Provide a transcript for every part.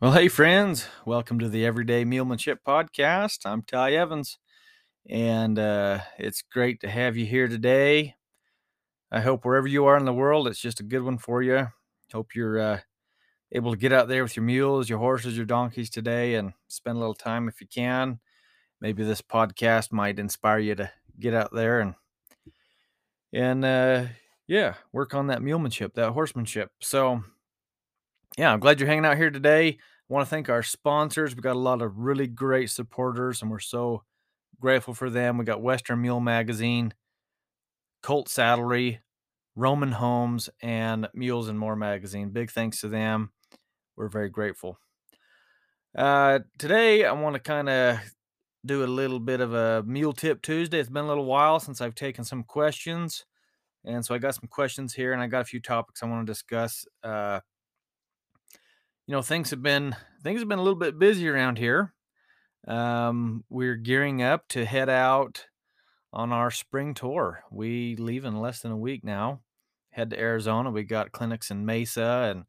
Well, hey, friends, welcome to the Everyday Mulemanship Podcast. I'm Ty Evans, and uh, it's great to have you here today. I hope wherever you are in the world, it's just a good one for you. Hope you're uh, able to get out there with your mules, your horses, your donkeys today and spend a little time if you can. Maybe this podcast might inspire you to get out there and and uh, yeah, work on that mulemanship, that horsemanship. So, yeah, I'm glad you're hanging out here today. I want to thank our sponsors. We've got a lot of really great supporters, and we're so grateful for them. We got Western Mule Magazine, Colt Saddlery, Roman Homes, and Mules and More Magazine. Big thanks to them. We're very grateful. Uh, today, I want to kind of do a little bit of a Mule Tip Tuesday. It's been a little while since I've taken some questions. And so I got some questions here, and I got a few topics I want to discuss. Uh, you know things have been things have been a little bit busy around here. Um, we're gearing up to head out on our spring tour. We leave in less than a week now. Head to Arizona. We got clinics in Mesa and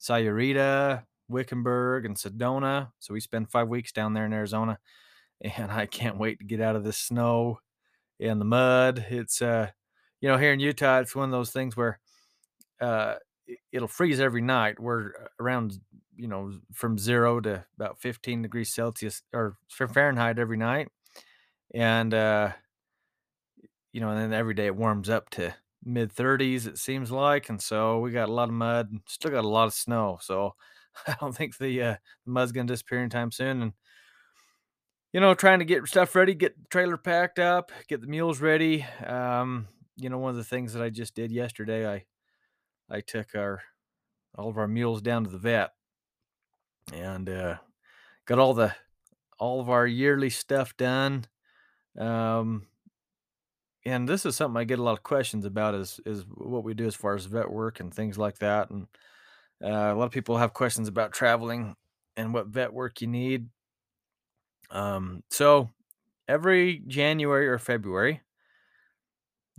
Sahuarita, Wickenburg, and Sedona. So we spend five weeks down there in Arizona, and I can't wait to get out of the snow and the mud. It's uh, you know, here in Utah, it's one of those things where uh, it'll freeze every night. We're around you know, from zero to about 15 degrees Celsius or Fahrenheit every night. And, uh, you know, and then every day it warms up to mid 30s, it seems like. And so we got a lot of mud and still got a lot of snow. So I don't think the, uh, mud's going to disappear anytime soon. And, you know, trying to get stuff ready, get the trailer packed up, get the mules ready. Um, you know, one of the things that I just did yesterday, I, I took our, all of our mules down to the vet and uh, got all the all of our yearly stuff done. Um, and this is something I get a lot of questions about is is what we do as far as vet work and things like that. And uh, a lot of people have questions about traveling and what vet work you need. Um, so every January or February,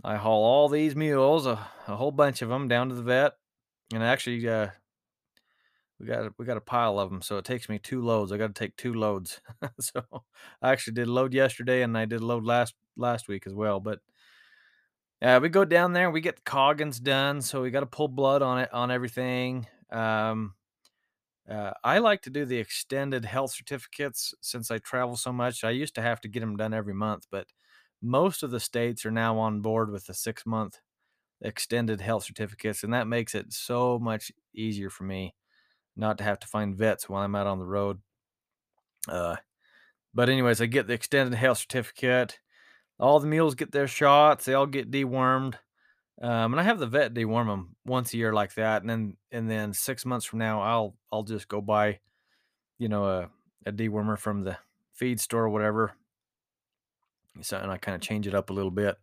I haul all these mules, a, a whole bunch of them, down to the vet, and actually uh, we got we got a pile of them, so it takes me two loads. I got to take two loads. so I actually did load yesterday, and I did load last last week as well. But uh, we go down there, we get the Coggins done, so we got to pull blood on it on everything. Um, uh, I like to do the extended health certificates since I travel so much. I used to have to get them done every month, but most of the states are now on board with the six month extended health certificates, and that makes it so much easier for me not to have to find vets while I'm out on the road. Uh, but anyways, I get the extended health certificate. All the mules get their shots. They all get dewormed. Um, and I have the vet deworm them once a year like that, and then and then six months from now, I'll I'll just go buy, you know, a, a dewormer from the feed store or whatever. So and I kind of change it up a little bit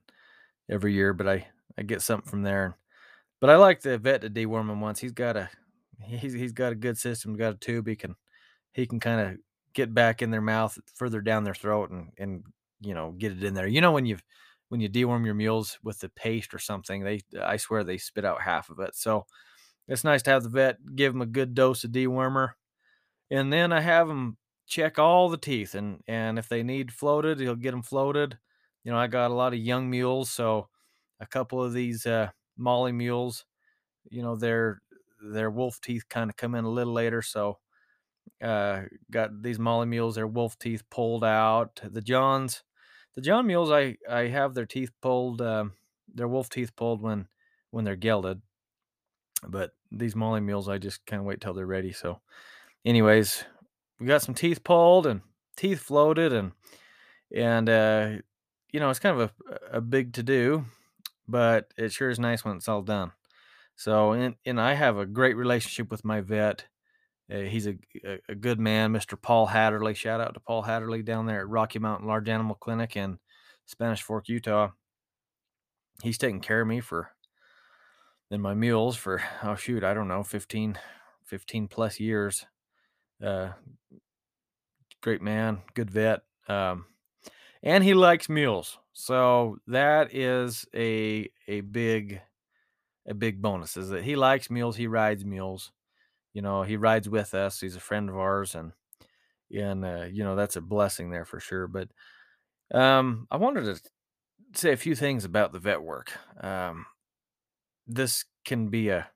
every year, but I I get something from there. But I like the vet to deworm them once. He's got a he's he's got a good system, He's got a tube. He can he can kind of get back in their mouth further down their throat and and you know get it in there. You know when you've when you deworm your mules with the paste or something, they I swear they spit out half of it. So it's nice to have the vet give them a good dose of dewormer, and then I have them check all the teeth and and if they need floated, he'll get them floated. You know I got a lot of young mules, so a couple of these uh, Molly mules, you know they're their wolf teeth kind of come in a little later. So uh, got these Molly mules, their wolf teeth pulled out. The Johns, the John mules, I I have their teeth pulled, um, their wolf teeth pulled when when they're gelded. But these Molly mules, I just kind of wait till they're ready. So, anyways, we got some teeth pulled and teeth floated, and and uh, you know it's kind of a a big to do, but it sure is nice when it's all done. So, and, and I have a great relationship with my vet. Uh, he's a, a, a, good man, Mr. Paul Hatterley. Shout out to Paul Hatterley down there at Rocky Mountain Large Animal Clinic in Spanish Fork, Utah. He's taken care of me for, and my mules for, oh shoot, I don't know, 15, 15 plus years. Uh, great man, good vet. Um, and he likes mules. So that is a, a big, a big bonus is that he likes mules, he rides mules. you know, he rides with us. He's a friend of ours, and and uh, you know that's a blessing there for sure. But um, I wanted to say a few things about the vet work. Um, this can be a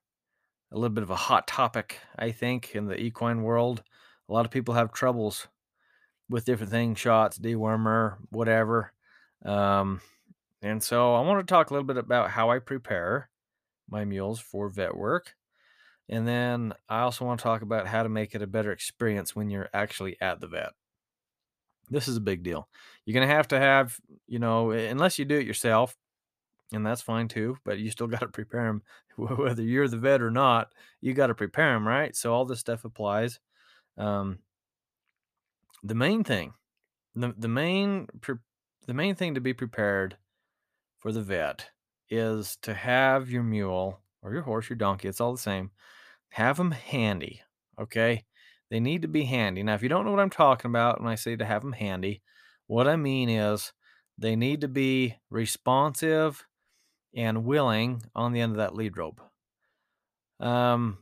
a little bit of a hot topic, I think, in the equine world. A lot of people have troubles with different things, shots, dewormer, whatever. Um, and so I want to talk a little bit about how I prepare my mules for vet work. And then I also want to talk about how to make it a better experience when you're actually at the vet. This is a big deal. You're going to have to have, you know, unless you do it yourself, and that's fine too, but you still got to prepare them. Whether you're the vet or not, you got to prepare them, right? So all this stuff applies. Um, the main thing, the, the main pre- the main thing to be prepared for the vet is to have your mule or your horse, your donkey, it's all the same. Have them handy, okay? They need to be handy. Now, if you don't know what I'm talking about when I say to have them handy, what I mean is they need to be responsive and willing on the end of that lead rope. Um,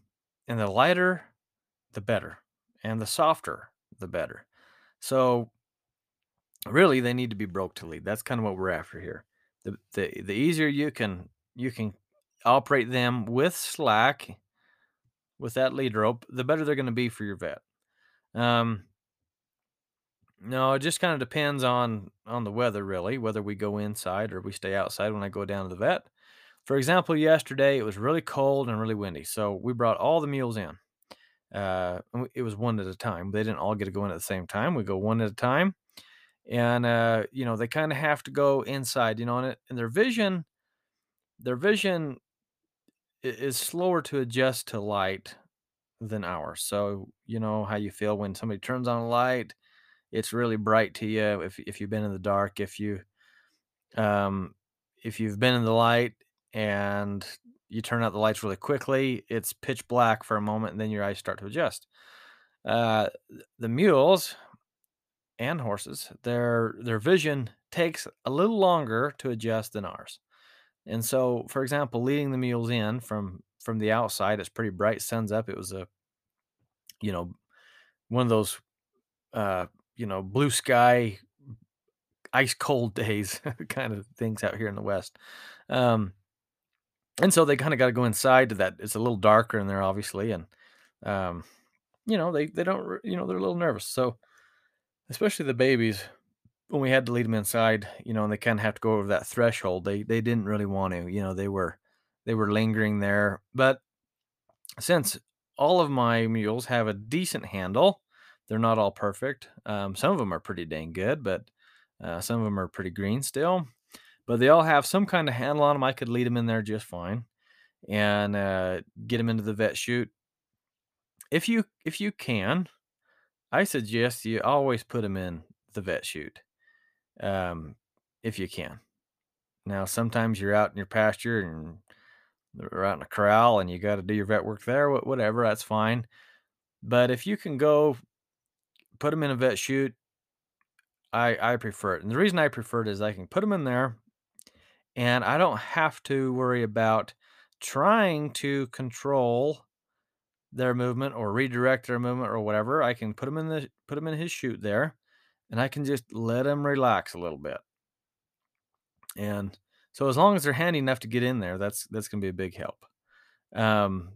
and the lighter, the better, and the softer, the better. So, really, they need to be broke to lead. That's kind of what we're after here. The the the easier you can you can operate them with slack, with that lead rope, the better they're going to be for your vet. Um, no, it just kind of depends on on the weather, really, whether we go inside or we stay outside when I go down to the vet. For example, yesterday it was really cold and really windy, so we brought all the mules in. Uh, it was one at a time. They didn't all get to go in at the same time. We go one at a time, and uh, you know they kind of have to go inside. You know, and, it, and their vision, their vision is slower to adjust to light than ours. So you know how you feel when somebody turns on a light it's really bright to you if if you've been in the dark if you um if you've been in the light and you turn out the lights really quickly it's pitch black for a moment and then your eyes start to adjust. Uh the mules and horses their their vision takes a little longer to adjust than ours. And so for example leading the mules in from from the outside it's pretty bright sun's up it was a you know one of those uh you know, blue sky, ice cold days kind of things out here in the West. Um, and so they kind of got to go inside to that. It's a little darker in there, obviously. And, um, you know, they, they don't, you know, they're a little nervous. So, especially the babies, when we had to lead them inside, you know, and they kind of have to go over that threshold, they, they didn't really want to, you know, they were, they were lingering there. But since all of my mules have a decent handle, they're not all perfect. Um, some of them are pretty dang good, but uh, some of them are pretty green still. But they all have some kind of handle on them. I could lead them in there just fine, and uh, get them into the vet chute. If you if you can, I suggest you always put them in the vet chute, um, if you can. Now, sometimes you're out in your pasture and they're out in a corral, and you got to do your vet work there. Whatever, that's fine. But if you can go put them in a vet chute. I I prefer it, and the reason I prefer it is I can put them in there, and I don't have to worry about trying to control their movement or redirect their movement or whatever. I can put them in the put them in his chute there, and I can just let them relax a little bit. And so as long as they're handy enough to get in there, that's that's gonna be a big help. Um,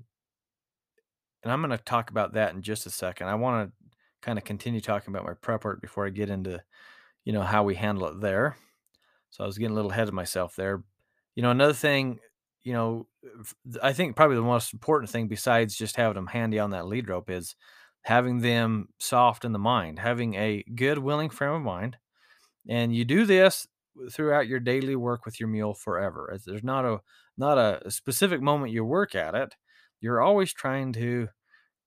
and I'm going to talk about that in just a second. I want to kind of continue talking about my prep work before I get into, you know, how we handle it there. So I was getting a little ahead of myself there. You know, another thing, you know, I think probably the most important thing besides just having them handy on that lead rope is having them soft in the mind, having a good, willing frame of mind. And you do this throughout your daily work with your mule forever. There's not a not a specific moment you work at it. You're always trying to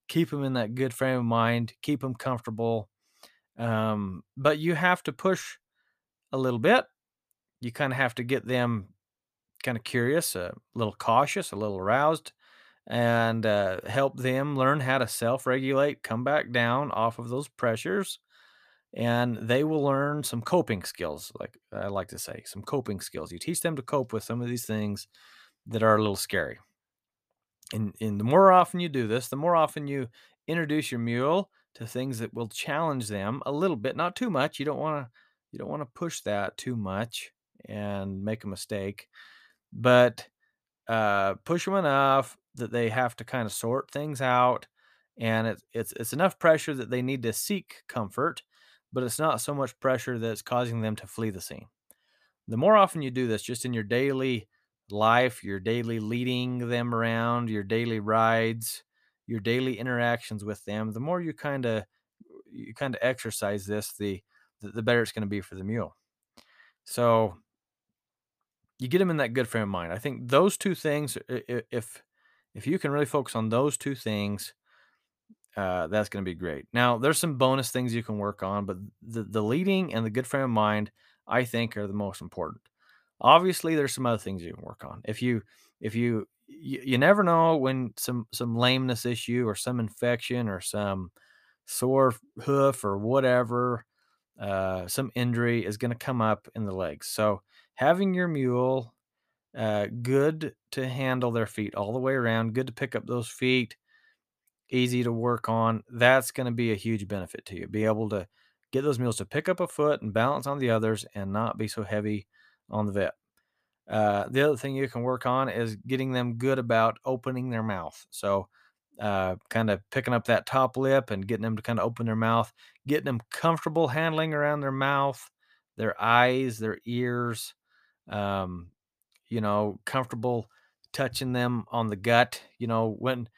keep them in that good frame of mind, keep them comfortable. Um, but you have to push a little bit. You kind of have to get them kind of curious, a little cautious, a little aroused, and uh, help them learn how to self regulate, come back down off of those pressures. And they will learn some coping skills, like I like to say, some coping skills. You teach them to cope with some of these things that are a little scary. And, and the more often you do this, the more often you introduce your mule to things that will challenge them a little bit, not too much. You don't want to you don't want to push that too much and make a mistake, but uh, push them enough that they have to kind of sort things out, and it's it's it's enough pressure that they need to seek comfort, but it's not so much pressure that's causing them to flee the scene. The more often you do this, just in your daily life, your daily leading them around, your daily rides, your daily interactions with them, the more you kind of you kind of exercise this, the the better it's going to be for the mule. So you get them in that good frame of mind. I think those two things, if if you can really focus on those two things, uh, that's going to be great. Now, there's some bonus things you can work on, but the the leading and the good frame of mind, I think, are the most important. Obviously, there's some other things you can work on. If you if you you, you never know when some some lameness issue or some infection or some sore hoof or whatever uh, some injury is going to come up in the legs. So having your mule uh, good to handle their feet all the way around, good to pick up those feet, easy to work on. That's going to be a huge benefit to you. Be able to get those mules to pick up a foot and balance on the others and not be so heavy on the vet. Uh, the other thing you can work on is getting them good about opening their mouth. So, uh, kind of picking up that top lip and getting them to kind of open their mouth, getting them comfortable handling around their mouth, their eyes, their ears, um, you know, comfortable touching them on the gut. You know, when,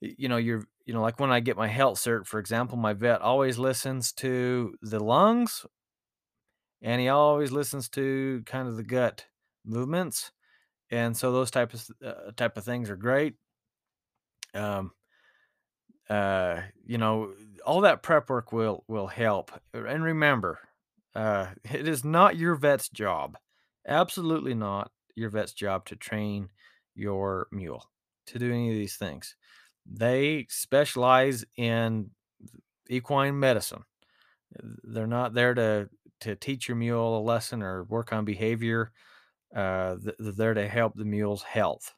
you know, you're, you know, like when I get my health cert, for example, my vet always listens to the lungs and he always listens to kind of the gut movements. And so those type of uh, type of things are great. Um, uh, you know, all that prep work will will help. And remember, uh, it is not your vet's job, absolutely not your vet's job to train your mule to do any of these things. They specialize in equine medicine. They're not there to to teach your mule a lesson or work on behavior. Uh, they're there to help the mule's health.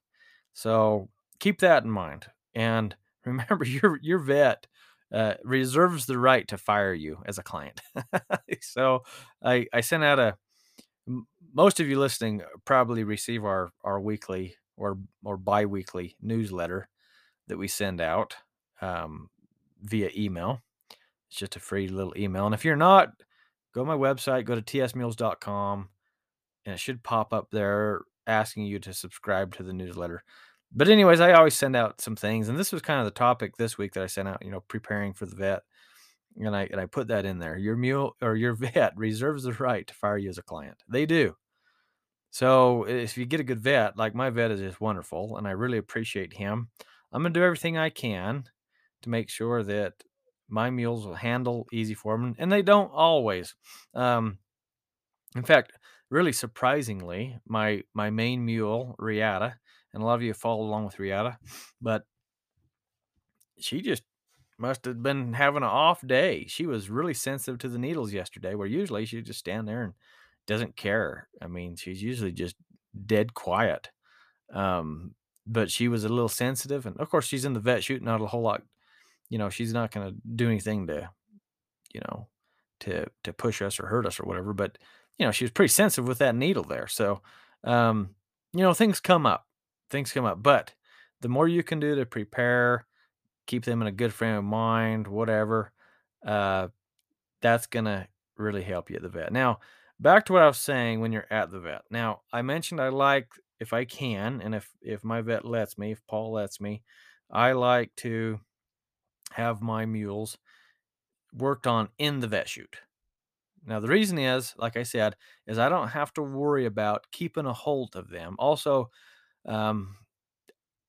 So keep that in mind. And remember, your your vet uh, reserves the right to fire you as a client. so I I sent out a. Most of you listening probably receive our our weekly or or biweekly newsletter that we send out um, via email. It's just a free little email. And if you're not, go to my website, go to tsmules.com, and it should pop up there asking you to subscribe to the newsletter. But anyways, I always send out some things, and this was kind of the topic this week that I sent out. You know, preparing for the vet, and I and I put that in there. Your mule or your vet reserves the right to fire you as a client. They do. So if you get a good vet, like my vet is just wonderful, and I really appreciate him. I'm gonna do everything I can to make sure that my mules will handle easy for them, and they don't always. Um, in fact, really surprisingly, my my main mule, Riata, and a lot of you follow along with Riata, but she just must have been having an off day. She was really sensitive to the needles yesterday, where usually she just stand there and doesn't care. I mean, she's usually just dead quiet. Um, but she was a little sensitive, and of course, she's in the vet shooting out a whole lot. You know, she's not going to do anything to, you know, to to push us or hurt us or whatever. But you know, she was pretty sensitive with that needle there. So, um, you know, things come up things come up. But the more you can do to prepare, keep them in a good frame of mind, whatever, uh, that's gonna really help you at the vet. Now, back to what I was saying when you're at the vet. Now, I mentioned I like if I can, and if if my vet lets me, if Paul lets me, I like to have my mules worked on in the vet chute. Now, the reason is, like I said, is I don't have to worry about keeping a hold of them. Also, um,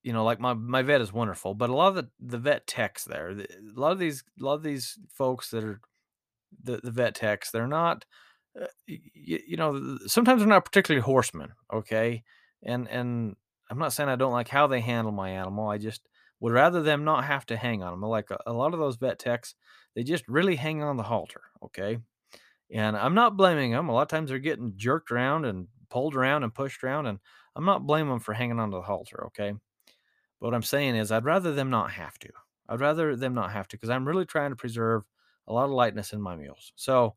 you know, like my my vet is wonderful, but a lot of the the vet techs there, the, a lot of these a lot of these folks that are the the vet techs, they're not, uh, you, you know, sometimes they're not particularly horsemen. Okay, and and I'm not saying I don't like how they handle my animal. I just would rather them not have to hang on them. Like a, a lot of those vet techs, they just really hang on the halter. Okay, and I'm not blaming them. A lot of times they're getting jerked around and pulled around and pushed around, and I'm not blaming them for hanging onto the halter, okay? But what I'm saying is, I'd rather them not have to. I'd rather them not have to because I'm really trying to preserve a lot of lightness in my meals. So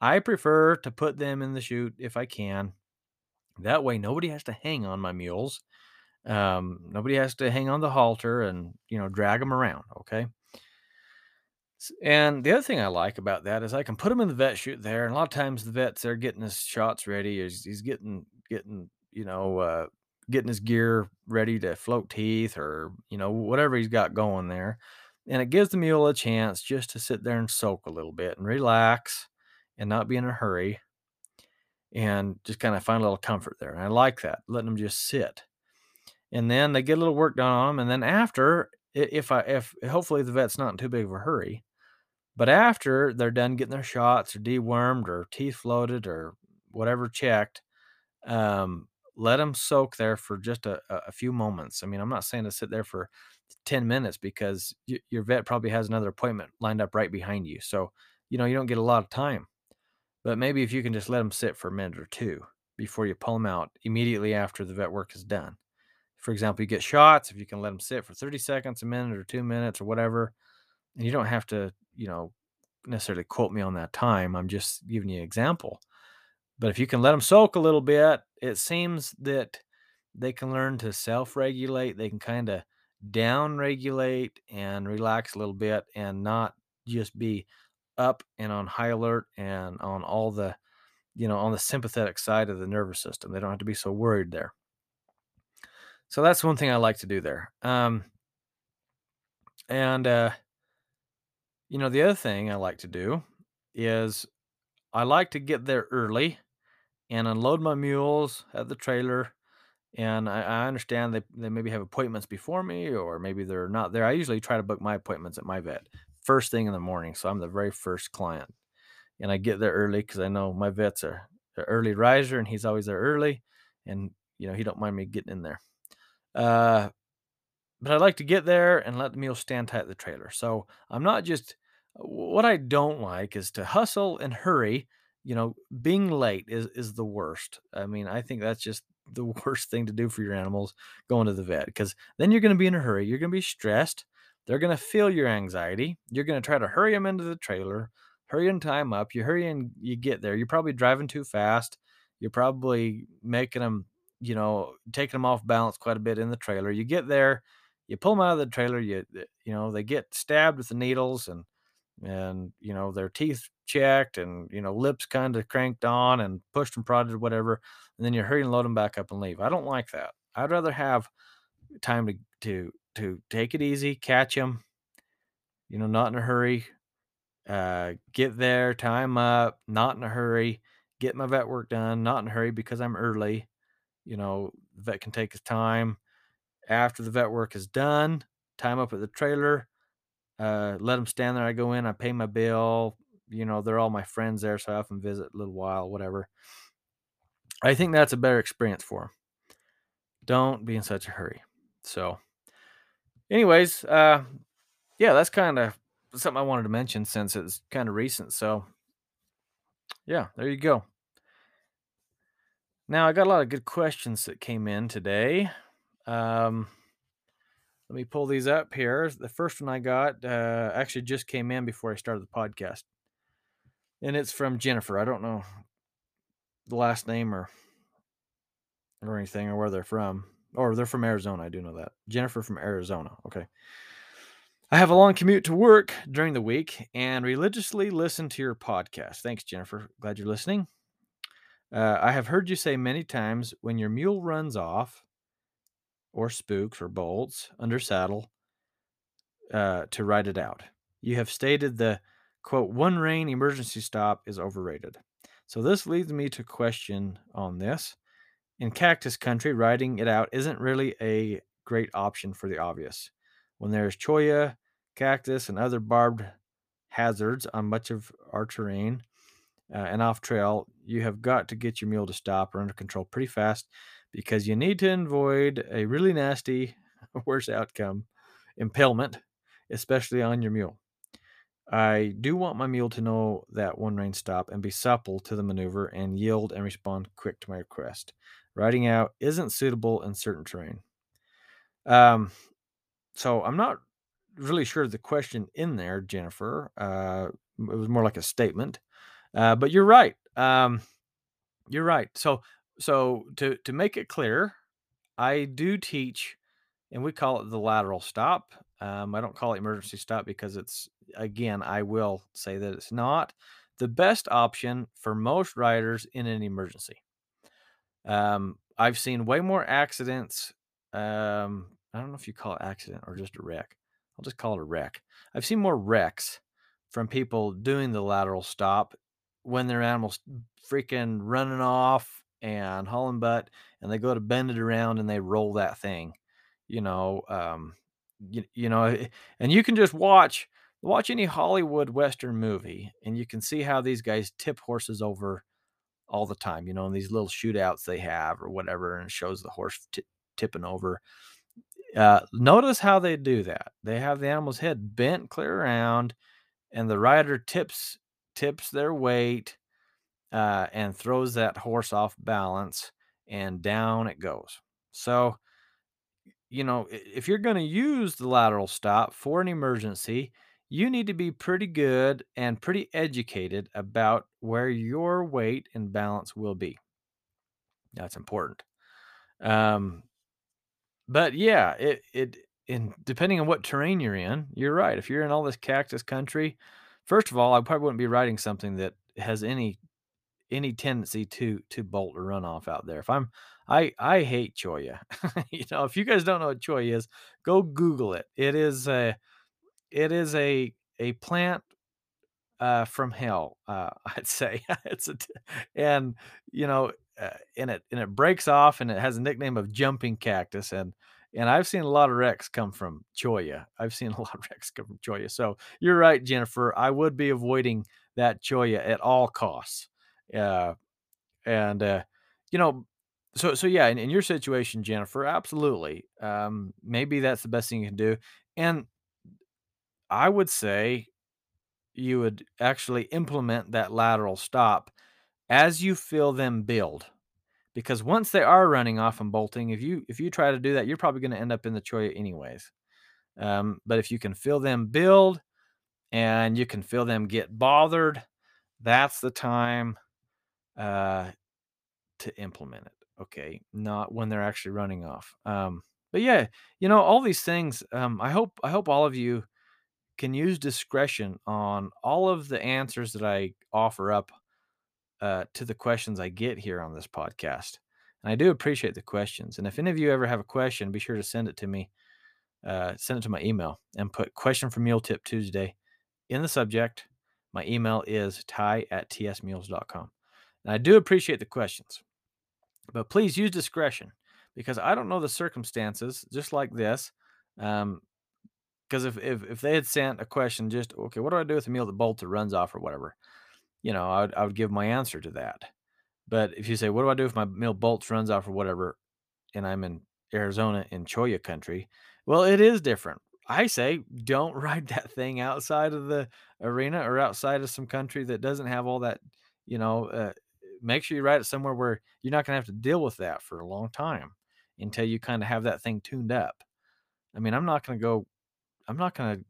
I prefer to put them in the chute if I can. That way, nobody has to hang on my mules. Um, nobody has to hang on the halter and you know drag them around. Okay. And the other thing I like about that is I can put him in the vet chute there, and a lot of times the vet's they're getting his shots ready. He's, he's getting getting you know uh, getting his gear ready to float teeth or you know whatever he's got going there, and it gives the mule a chance just to sit there and soak a little bit and relax, and not be in a hurry, and just kind of find a little comfort there. And I like that, letting them just sit, and then they get a little work done on them, and then after, if I if hopefully the vet's not in too big of a hurry but after they're done getting their shots or dewormed or teeth floated or whatever checked, um, let them soak there for just a, a few moments. I mean, I'm not saying to sit there for 10 minutes because y- your vet probably has another appointment lined up right behind you. So, you know, you don't get a lot of time. But maybe if you can just let them sit for a minute or two before you pull them out immediately after the vet work is done. For example, you get shots, if you can let them sit for 30 seconds, a minute, or two minutes, or whatever, and you don't have to you know, necessarily quote me on that time. I'm just giving you an example. But if you can let them soak a little bit, it seems that they can learn to self regulate. They can kind of down regulate and relax a little bit and not just be up and on high alert and on all the, you know, on the sympathetic side of the nervous system. They don't have to be so worried there. So that's one thing I like to do there. Um, and uh, you know, the other thing I like to do is I like to get there early and unload my mules at the trailer. And I, I understand they, they maybe have appointments before me or maybe they're not there. I usually try to book my appointments at my vet first thing in the morning. So I'm the very first client. And I get there early because I know my vet's a, a early riser and he's always there early. And, you know, he don't mind me getting in there. Uh, but I like to get there and let the mule stand tight at the trailer. So I'm not just what I don't like is to hustle and hurry. You know, being late is is the worst. I mean, I think that's just the worst thing to do for your animals going to the vet because then you're going to be in a hurry. You're going to be stressed. They're going to feel your anxiety. You're going to try to hurry them into the trailer, hurry and time up. You hurry and you get there. You're probably driving too fast. You're probably making them, you know, taking them off balance quite a bit in the trailer. You get there, you pull them out of the trailer. You, you know, they get stabbed with the needles and and you know their teeth checked and you know lips kind of cranked on and pushed and prodded whatever and then you hurry and load them back up and leave i don't like that i'd rather have time to to to take it easy catch them you know not in a hurry uh get there time up not in a hurry get my vet work done not in a hurry because i'm early you know the vet can take his time after the vet work is done time up at the trailer uh, let them stand there. I go in, I pay my bill. You know, they're all my friends there, so I often visit a little while, whatever. I think that's a better experience for them. Don't be in such a hurry. So, anyways, uh, yeah, that's kind of something I wanted to mention since it's kind of recent. So, yeah, there you go. Now, I got a lot of good questions that came in today. Um, let me pull these up here. The first one I got uh, actually just came in before I started the podcast. And it's from Jennifer. I don't know the last name or or anything or where they're from. Or they're from Arizona. I do know that. Jennifer from Arizona. Okay. I have a long commute to work during the week and religiously listen to your podcast. Thanks, Jennifer. Glad you're listening. Uh, I have heard you say many times when your mule runs off, or spooks or bolts under saddle uh, to ride it out. You have stated the quote one rein emergency stop is overrated. So this leads me to question on this. In cactus country, riding it out isn't really a great option for the obvious. When there's cholla, cactus, and other barbed hazards on much of our terrain uh, and off trail, you have got to get your mule to stop or under control pretty fast because you need to avoid a really nasty, worse outcome, impalement, especially on your mule. I do want my mule to know that one rein stop and be supple to the maneuver and yield and respond quick to my request. Riding out isn't suitable in certain terrain. Um, so I'm not really sure the question in there, Jennifer. Uh, it was more like a statement, uh, but you're right. Um, you're right. So, so to to make it clear, I do teach, and we call it the lateral stop. Um, I don't call it emergency stop because it's again, I will say that it's not the best option for most riders in an emergency. Um, I've seen way more accidents. Um, I don't know if you call it accident or just a wreck. I'll just call it a wreck. I've seen more wrecks from people doing the lateral stop when their animals freaking running off and hauling butt and they go to bend it around and they roll that thing you know um you, you know eh, and you can just watch watch any hollywood western movie and you can see how these guys tip horses over all the time you know in these little shootouts they have or whatever and shows the horse t- tipping over. Uh, notice how they do that. They have the animal's head bent clear around and the rider tips tips their weight uh, and throws that horse off balance and down it goes. So, you know, if you're going to use the lateral stop for an emergency, you need to be pretty good and pretty educated about where your weight and balance will be. That's important. Um, but yeah, it it in depending on what terrain you're in, you're right. If you're in all this cactus country, first of all, I probably wouldn't be writing something that has any any tendency to to bolt or run off out there. If I'm I I hate cholla. you know, if you guys don't know what cholla is, go Google it. It is a it is a a plant uh, from hell. Uh, I'd say it's a, and you know, uh, and it and it breaks off, and it has a nickname of jumping cactus, and and I've seen a lot of wrecks come from cholla. I've seen a lot of wrecks come from cholla. So you're right, Jennifer. I would be avoiding that cholla at all costs. Uh, and uh, you know, so so yeah, in, in your situation, Jennifer, absolutely. Um, maybe that's the best thing you can do. And I would say you would actually implement that lateral stop as you feel them build. Because once they are running off and bolting, if you if you try to do that, you're probably going to end up in the cholla anyways. Um, but if you can feel them build and you can feel them get bothered, that's the time uh, to implement it. Okay, not when they're actually running off. Um, but yeah, you know all these things. Um, I hope I hope all of you can use discretion on all of the answers that I offer up uh, to the questions I get here on this podcast. And I do appreciate the questions. And if any of you ever have a question, be sure to send it to me. Uh, send it to my email and put question for Mule Tip Tuesday in the subject. My email is ty at tsmules.com. And I do appreciate the questions, but please use discretion because I don't know the circumstances, just like this. Um, because if, if if they had sent a question, just okay, what do I do with a meal that bolts or runs off or whatever, you know, I would, I would give my answer to that. But if you say, what do I do if my mule bolts, runs off or whatever, and I'm in Arizona in cholla country, well, it is different. I say, don't ride that thing outside of the arena or outside of some country that doesn't have all that, you know, uh, make sure you ride it somewhere where you're not going to have to deal with that for a long time until you kind of have that thing tuned up. I mean, I'm not going to go, I'm not going to,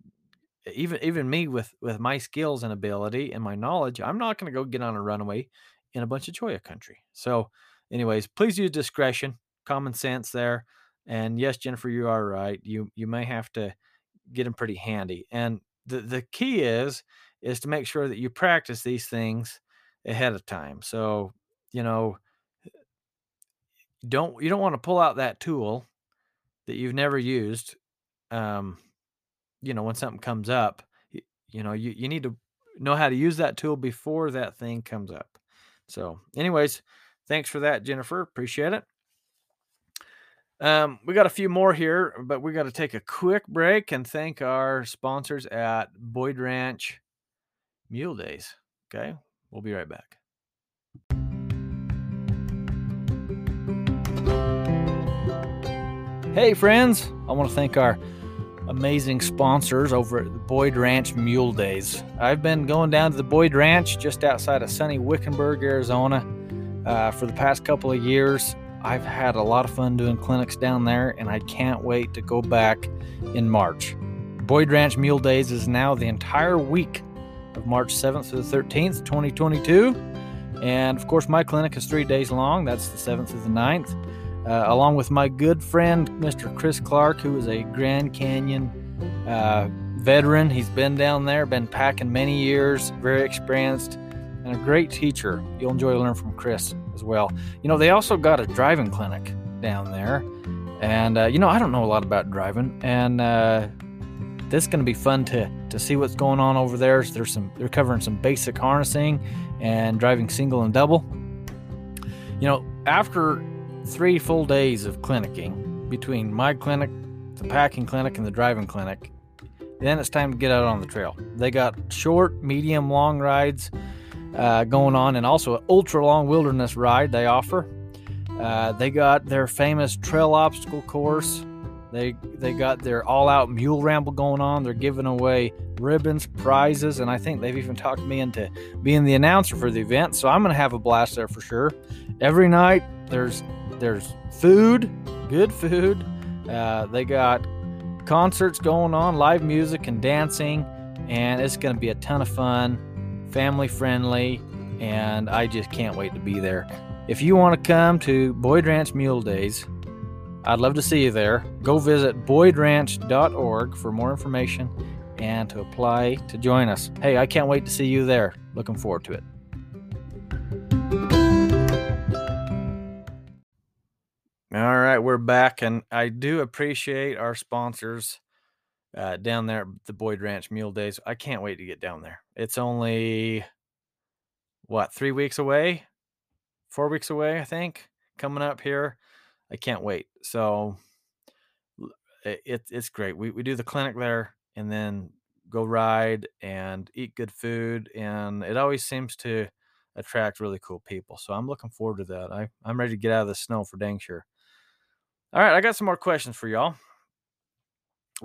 even even me with with my skills and ability and my knowledge, I'm not going to go get on a runaway in a bunch of cholla country. So, anyways, please use discretion, common sense there. And yes, Jennifer, you are right. You you may have to get them pretty handy. And the the key is is to make sure that you practice these things ahead of time. So, you know, don't you don't want to pull out that tool that you've never used. Um, you know, when something comes up, you, you know, you, you need to know how to use that tool before that thing comes up. So, anyways, thanks for that, Jennifer. Appreciate it. Um, we got a few more here, but we got to take a quick break and thank our sponsors at Boyd Ranch Mule Days. Okay, We'll be right back. Hey, friends. I want to thank our amazing sponsors over at the Boyd Ranch Mule Days. I've been going down to the Boyd Ranch just outside of sunny Wickenburg, Arizona, uh, for the past couple of years. I've had a lot of fun doing clinics down there, and I can't wait to go back in March. Boyd Ranch Mule Days is now the entire week of March 7th to the 13th, 2022. And of course, my clinic is three days long. That's the 7th to the 9th. Uh, along with my good friend, Mr. Chris Clark, who is a Grand Canyon uh, veteran. He's been down there, been packing many years, very experienced, and a great teacher. You'll enjoy learning from Chris as well. You know, they also got a driving clinic down there. And, uh, you know, I don't know a lot about driving. And uh, this is going to be fun to, to see what's going on over there. There's some, they're covering some basic harnessing and driving single and double. You know, after three full days of clinicking between my clinic, the packing clinic, and the driving clinic, then it's time to get out on the trail. They got short, medium, long rides uh, going on, and also an ultra long wilderness ride they offer. Uh, they got their famous trail obstacle course. They they got their all out mule ramble going on. They're giving away ribbons, prizes, and I think they've even talked me into being the announcer for the event. So I'm gonna have a blast there for sure. Every night there's there's food, good food. Uh, they got concerts going on, live music and dancing, and it's going to be a ton of fun, family friendly, and I just can't wait to be there. If you want to come to Boyd Ranch Mule Days, I'd love to see you there. Go visit boydranch.org for more information and to apply to join us. Hey, I can't wait to see you there. Looking forward to it. All right, we're back, and I do appreciate our sponsors uh, down there at the Boyd Ranch Mule Days. I can't wait to get down there. It's only what three weeks away, four weeks away, I think, coming up here. I can't wait. So it, it's great. We we do the clinic there, and then go ride and eat good food, and it always seems to attract really cool people. So I'm looking forward to that. I I'm ready to get out of the snow for dang sure. All right, I got some more questions for y'all.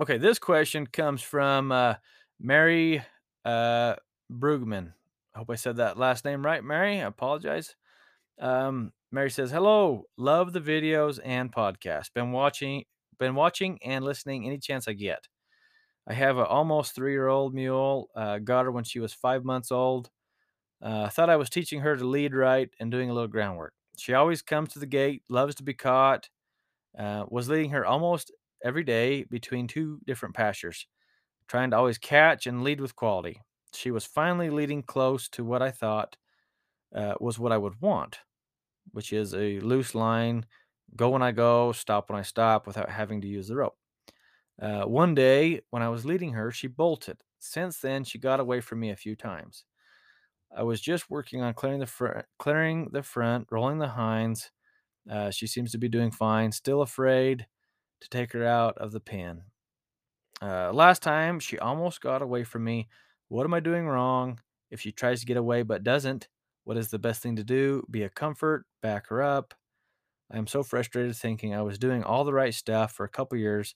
Okay, this question comes from uh, Mary uh, Brugman. I hope I said that last name right, Mary. I apologize. Um, Mary says, "Hello, love the videos and podcast. Been watching, been watching and listening any chance I get. I have an almost three-year-old mule. Uh, got her when she was five months old. Uh, thought I was teaching her to lead right and doing a little groundwork. She always comes to the gate, loves to be caught." Uh, was leading her almost every day between two different pastures, trying to always catch and lead with quality. She was finally leading close to what I thought uh, was what I would want, which is a loose line, go when I go, stop when I stop without having to use the rope. Uh, one day, when I was leading her, she bolted. Since then, she got away from me a few times. I was just working on clearing the front, clearing the front, rolling the hinds, uh, she seems to be doing fine, still afraid to take her out of the pen. Uh, last time, she almost got away from me. What am I doing wrong? If she tries to get away but doesn't, what is the best thing to do? Be a comfort, back her up. I am so frustrated thinking I was doing all the right stuff for a couple years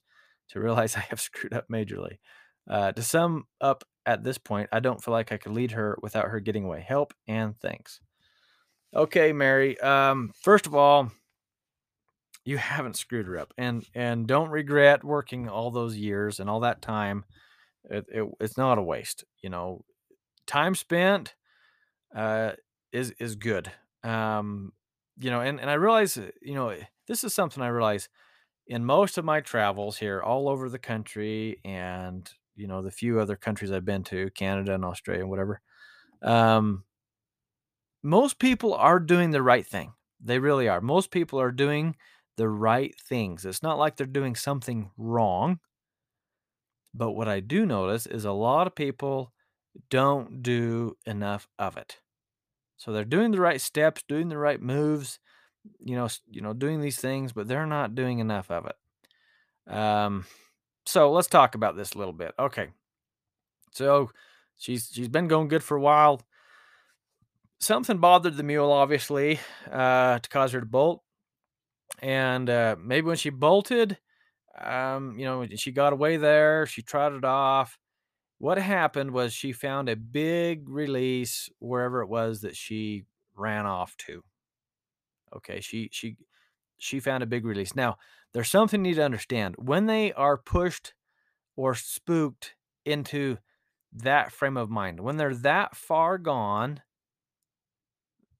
to realize I have screwed up majorly. Uh, to sum up at this point, I don't feel like I could lead her without her getting away. Help and thanks. Okay, Mary. Um, first of all, you haven't screwed her up and and don't regret working all those years and all that time. It, it, it's not a waste you know? Time spent uh is is good um you know and and i realize uh, you know this is something i realize in most of my travels here all over the country and you know the few other countries i've been to canada and australia and whatever um most people are doing the right thing. They really are. Most people are doing the right things. It's not like they're doing something wrong. But what I do notice is a lot of people don't do enough of it. So they're doing the right steps, doing the right moves, you know, you know, doing these things, but they're not doing enough of it. Um, so let's talk about this a little bit. Okay. So she's she's been going good for a while. Something bothered the mule, obviously, uh, to cause her to bolt and uh, maybe when she bolted, um, you know, she got away there, she trotted off. What happened was she found a big release wherever it was that she ran off to. Okay, she she she found a big release. Now, there's something you need to understand. When they are pushed or spooked into that frame of mind. When they're that far gone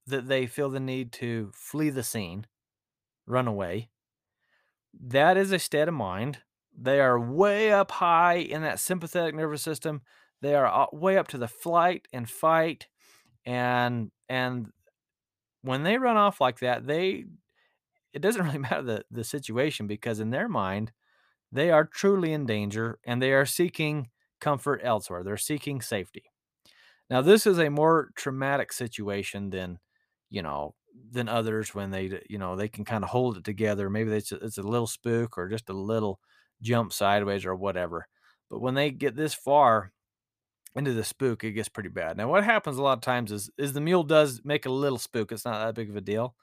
that they feel the need to flee the scene, run away, that is a state of mind. They are way up high in that sympathetic nervous system. They are way up to the flight and fight and and when they run off like that, they it doesn't really matter the the situation because in their mind they are truly in danger and they are seeking comfort elsewhere. They're seeking safety. Now, this is a more traumatic situation than, you know, than others when they, you know, they can kind of hold it together. Maybe it's a, it's a little spook or just a little jump sideways or whatever. But when they get this far into the spook, it gets pretty bad. Now, what happens a lot of times is is the mule does make a little spook. It's not that big of a deal,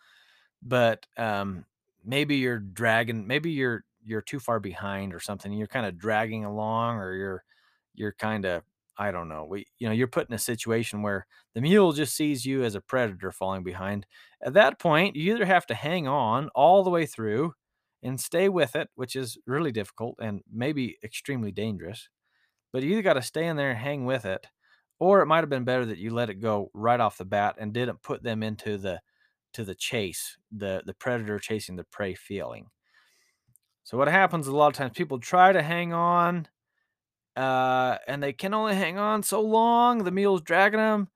but um, maybe you're dragging, maybe you're you're too far behind or something. You're kind of dragging along, or you're you're kind of I don't know. We you know you're put in a situation where the mule just sees you as a predator falling behind. At that point, you either have to hang on all the way through and stay with it, which is really difficult and maybe extremely dangerous. But you either got to stay in there and hang with it, or it might have been better that you let it go right off the bat and didn't put them into the to the chase, the the predator chasing the prey feeling. So what happens a lot of times people try to hang on uh, and they can only hang on so long. The mule's dragging them,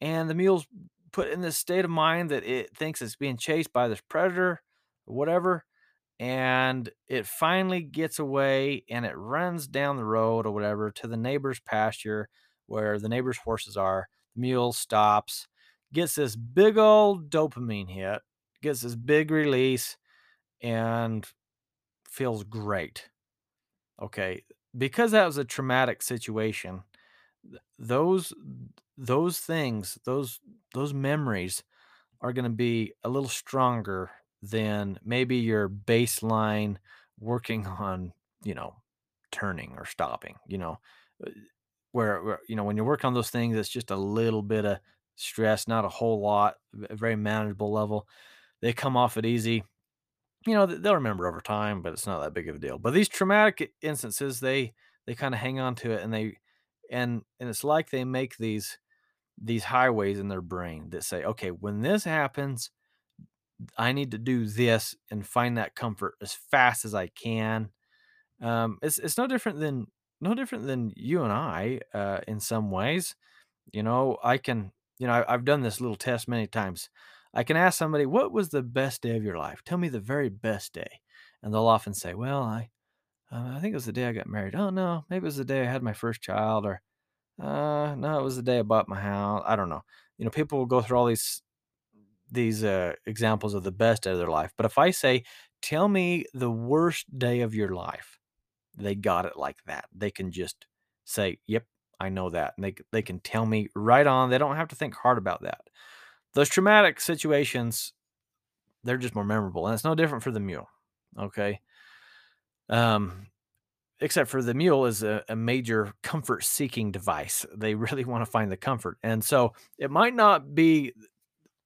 and the mule's put in this state of mind that it thinks it's being chased by this predator or whatever. And it finally gets away and it runs down the road or whatever to the neighbor's pasture where the neighbor's horses are. The mule stops, gets this big old dopamine hit, gets this big release, and feels great. Okay, because that was a traumatic situation. Those those things, those those memories are going to be a little stronger than maybe your baseline working on, you know, turning or stopping, you know, uh, where, where you know when you're working on those things it's just a little bit of stress, not a whole lot, a very manageable level. They come off it easy you know they'll remember over time but it's not that big of a deal. But these traumatic instances they they kind of hang on to it and they and and it's like they make these these highways in their brain that say okay when this happens i need to do this and find that comfort as fast as i can. Um it's it's no different than no different than you and i uh in some ways. You know i can you know I, i've done this little test many times I can ask somebody, "What was the best day of your life? Tell me the very best day." And they'll often say, "Well, I uh, I think it was the day I got married. Oh no, maybe it was the day I had my first child, or uh, no, it was the day I bought my house. I don't know. You know, people will go through all these these uh, examples of the best day of their life. But if I say, "Tell me the worst day of your life," they got it like that. They can just say, "Yep, I know that," and they they can tell me right on. They don't have to think hard about that those traumatic situations they're just more memorable and it's no different for the mule okay? Um except for the mule is a, a major comfort seeking device. They really want to find the comfort and so it might not be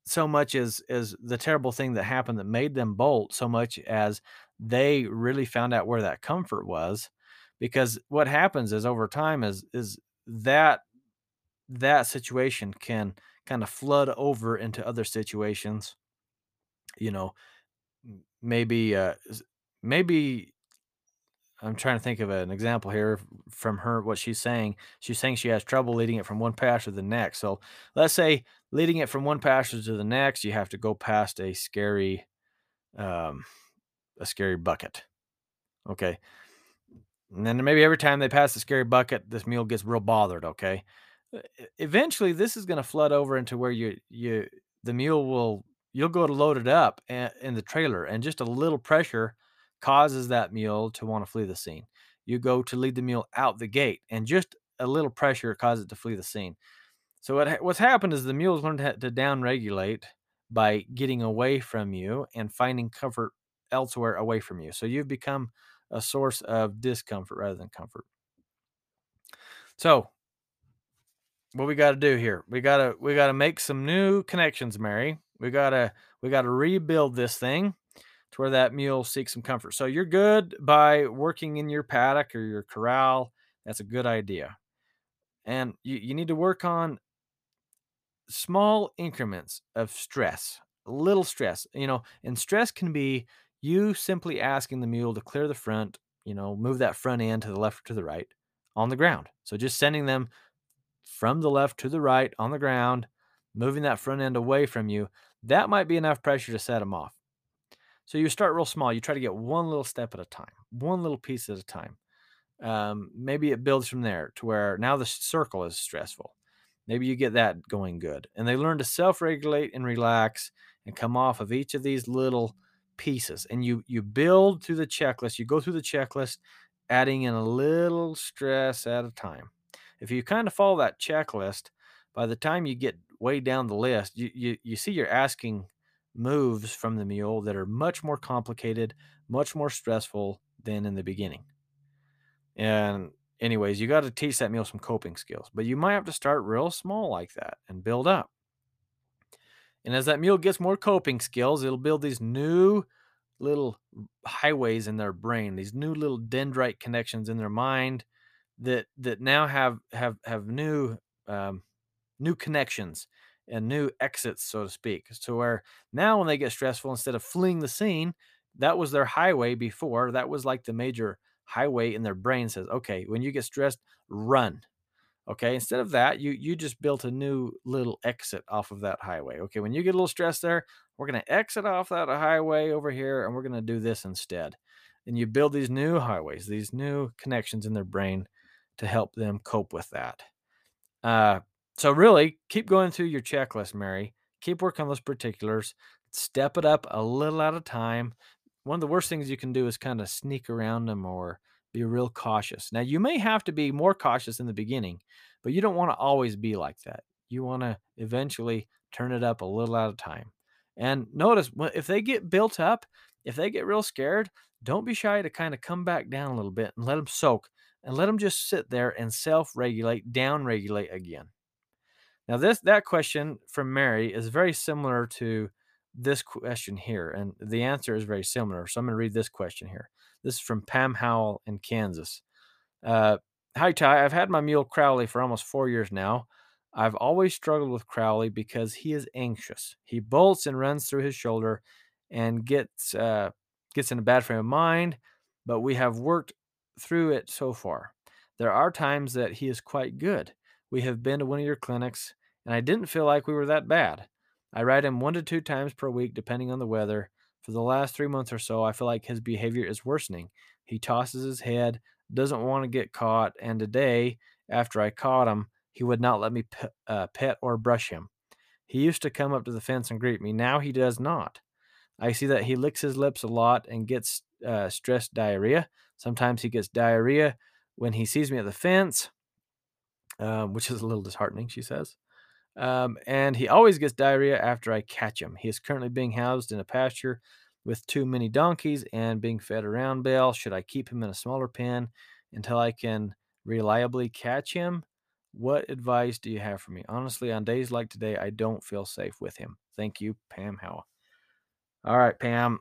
so much as as the terrible thing that happened that made them bolt so much as they really found out where that comfort was because what happens is over time is is that that situation can kind of flood over into other situations. You know, maybe uh, maybe I'm trying to think of an example here from her what she's saying. She's saying she has trouble leading it from one pasture to the next. So let's say leading it from one pasture to the next, you have to go past a scary um a scary bucket. Okay. And then maybe every time they pass the scary bucket, this mule gets real bothered, okay? Eventually this is going to flood over into where you you the mule will you'll go to load it up in the trailer and just a little pressure causes that mule to want to flee the scene. You go to lead the mule out the gate and just a little pressure causes it to flee the scene. So what what's happened is the mule's learned to, to down regulate by getting away from you and finding comfort elsewhere away from you. So you've become a source of discomfort rather than comfort. So what we got to do here. We got to we got to make some new connections, Mary. We got to we got to rebuild this thing. to where that mule seeks some comfort. So you're good by working in your paddock or your corral. That's a good idea. And you, you need to work on small increments of stress, little stress, you know, and stress can be you simply asking the mule to clear the front, you know, move that front end to the left or to the right on the ground. So just sending them from the left to the right on the ground, moving that front end away from you, that might be enough pressure to set them off. So you start real small. You try to get one little step at a time, one little piece at a time. Um, maybe it builds from there to where now the circle is stressful. Maybe you get that going good. And they learn to self regulate and relax and come off of each of these little pieces. And you you build through the checklist. You go through the checklist, adding in a little stress at a time. If you kind of follow that checklist, by the time you get way down the list, you, you, you see you're asking moves from the mule that are much more complicated, much more stressful than in the beginning. And anyways, you got to teach that mule some coping skills, but you might have to start real small like that and build up. And as that mule gets more coping skills, it'll build these new little highways in their brain, these new little dendrite connections in their mind that that now have have have new um, new connections and new exits, so to speak. So where now when they get stressful, instead of fleeing the scene, that was their highway before. That was like the major highway in their brain says, okay, when you get stressed, run. Okay, instead of that, you you just built a new little exit off of that highway. Okay, when you get a little stressed there, we're gonna exit off that highway over here, and we're gonna do this instead. And you build these new highways, these new connections in their brain to help them cope with that. Uh, so really, keep going through your checklist, Mary. Keep working on those particulars. Step it up a little at a time. One of the worst things you can do is kind of sneak around them or be real cautious. Now, you may have to be more cautious in the beginning, but you don't want to always be like that. You want to eventually turn it up a little at a time. And notice if they get built up, if they get real scared, don't be shy to kind of come back down a little bit and let them soak and let them just sit there and self regulate, down regulate again. Now, this that question from Mary is very similar to this question here, and the answer is very similar. So I'm going to read this question here. This is from Pam Howell in Kansas. Uh, Hi, Ty. I've had my mule Crowley for almost four years now. I've always struggled with Crowley because he is anxious. He bolts and runs through his shoulder and gets uh, gets in a bad frame of mind, but we have worked through it so far. There are times that he is quite good. We have been to one of your clinics, and I didn't feel like we were that bad. I ride him one to two times per week, depending on the weather. For the last three months or so, I feel like his behavior is worsening. He tosses his head, doesn't want to get caught, and today, after I caught him, he would not let me uh, pet or brush him. He used to come up to the fence and greet me. Now he does not. I see that he licks his lips a lot and gets uh, stress diarrhea. Sometimes he gets diarrhea when he sees me at the fence, um, which is a little disheartening, she says. Um, and he always gets diarrhea after I catch him. He is currently being housed in a pasture with too many donkeys and being fed around bale. Should I keep him in a smaller pen until I can reliably catch him? What advice do you have for me? Honestly, on days like today, I don't feel safe with him. Thank you, Pam Howell. All right, Pam.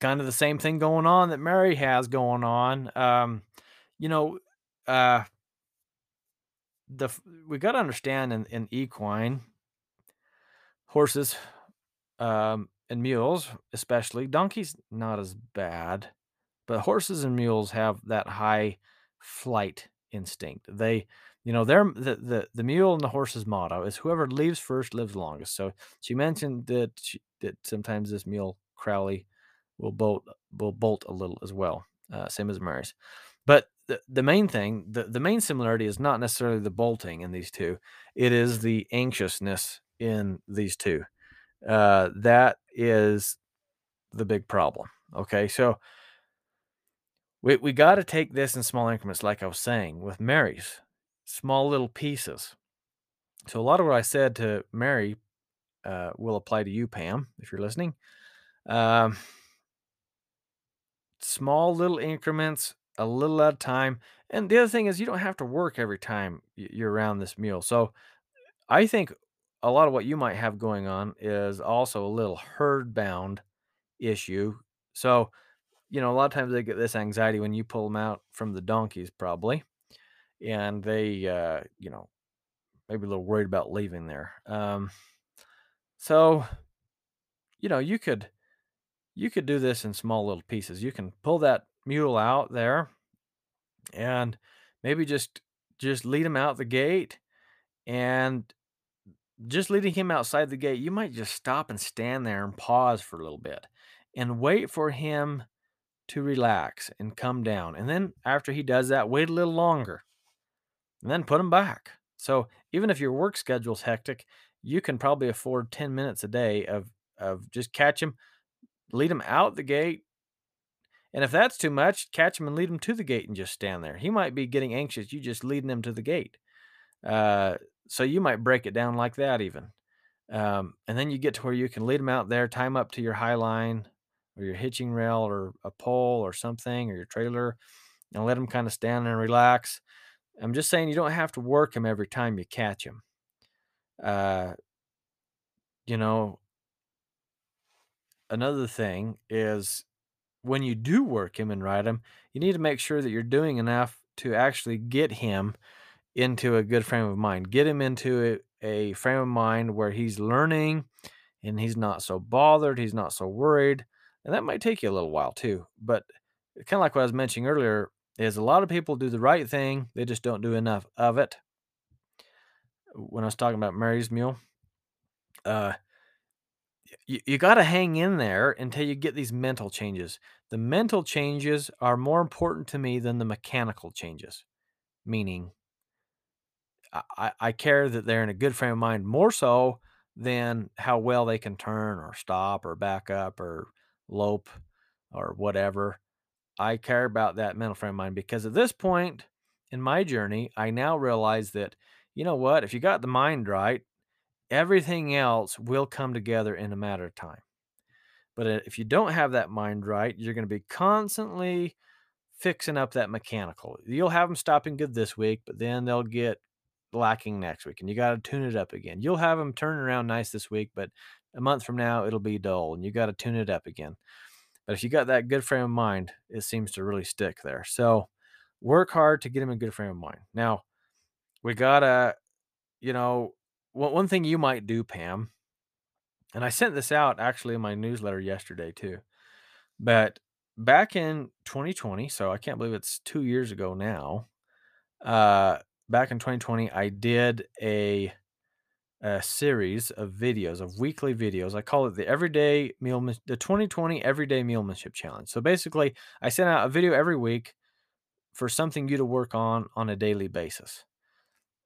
Kind of the same thing going on that Mary has going on. Um, you know, uh, the we got to understand in, in equine horses um, and mules, especially donkeys, not as bad, but horses and mules have that high flight instinct. They, you know, they're the the, the mule and the horse's motto is whoever leaves first lives longest. So she mentioned that she, that sometimes this mule Crowley will bolt will bolt a little as well, uh, same as Mary's. But the, the main thing, the, the main similarity is not necessarily the bolting in these two. It is the anxiousness in these two. Uh, that is the big problem. Okay. So we, we got to take this in small increments, like I was saying with Mary's small little pieces. So a lot of what I said to Mary uh, will apply to you, Pam, if you're listening. Um, small little increments, a little at a time. And the other thing is, you don't have to work every time you're around this mule. So I think a lot of what you might have going on is also a little herd bound issue. So, you know, a lot of times they get this anxiety when you pull them out from the donkeys, probably, and they, uh, you know, maybe a little worried about leaving there. Um, so, you know, you could you could do this in small little pieces. You can pull that mule out there and maybe just just lead him out the gate and just leading him outside the gate, you might just stop and stand there and pause for a little bit and wait for him to relax and come down. And then after he does that, wait a little longer and then put him back. So even if your work schedule's hectic, you can probably afford 10 minutes a day of of just catch him, lead him out the gate. And if that's too much, catch him and lead him to the gate and just stand there. He might be getting anxious. You just leading him to the gate. Uh, so you might break it down like that even. Um, and then you get to where you can lead them out there, tie up to your high line or your hitching rail or a pole or something or your trailer and let them kind of stand and relax. I'm just saying you don't have to work them every time you catch them. Uh, you know, another thing is when you do work him and ride him, you need to make sure that you're doing enough to actually get him into a good frame of mind. Get him into a, a frame of mind where he's learning and he's not so bothered, he's not so worried. And that might take you a little while too. But kind of like what I was mentioning earlier, is a lot of people do the right thing, they just don't do enough of it. When I was talking about Mary's mule, uh, you, you got to hang in there until you get these mental changes. The mental changes are more important to me than the mechanical changes, meaning I, I care that they're in a good frame of mind more so than how well they can turn or stop or back up or lope or whatever. I care about that mental frame of mind because at this point in my journey, I now realize that, you know what, if you got the mind right, everything else will come together in a matter of time. But uh, if you don't have that mind right, you're going to be constantly fixing up that mechanical. You'll have them stopping good this week, but then they'll get lacking next week and you got to tune it up again. You'll have them turn around nice this week, but a month from now it'll be dull and you got to tune it up again. But if you got that good frame of mind, it seems to really stick there. So work hard to get them in good frame of mind. Now, we got to, you know, one thing you might do, Pam, and I sent this out actually in my newsletter yesterday too. But back in 2020, so I can't believe it's two years ago now, uh, back in 2020, I did a, a series of videos, of weekly videos. I call it the Everyday Mule, the 2020 Everyday Mulemanship Challenge. So basically, I sent out a video every week for something you to work on on a daily basis.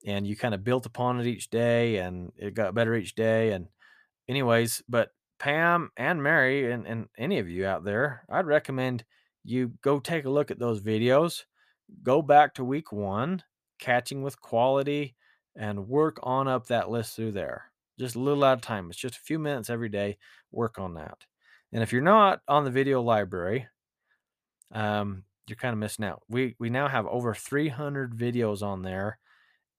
And you kind of built upon it each day and it got better each day. And, anyways, but Pam and Mary and, and any of you out there, I'd recommend you go take a look at those videos, go back to week one catching with quality and work on up that list through there. Just a little at a time. It's just a few minutes every day. Work on that. And if you're not on the video library, um, you're kind of missing out. We we now have over 300 videos on there,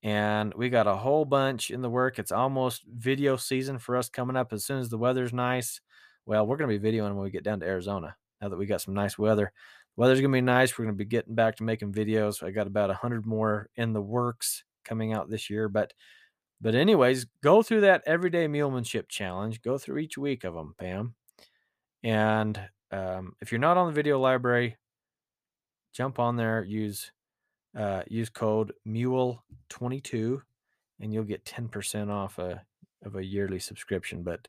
and we got a whole bunch in the work. It's almost video season for us coming up as soon as the weather's nice. Well, we're going to be videoing when we get down to Arizona. Now that we got some nice weather, weather's gonna be nice. We're gonna be getting back to making videos. I got about a hundred more in the works coming out this year, but but anyways, go through that everyday mulemanship challenge. Go through each week of them, Pam. And um, if you're not on the video library, jump on there. Use uh, use code Mule22, and you'll get 10% off a of a yearly subscription. But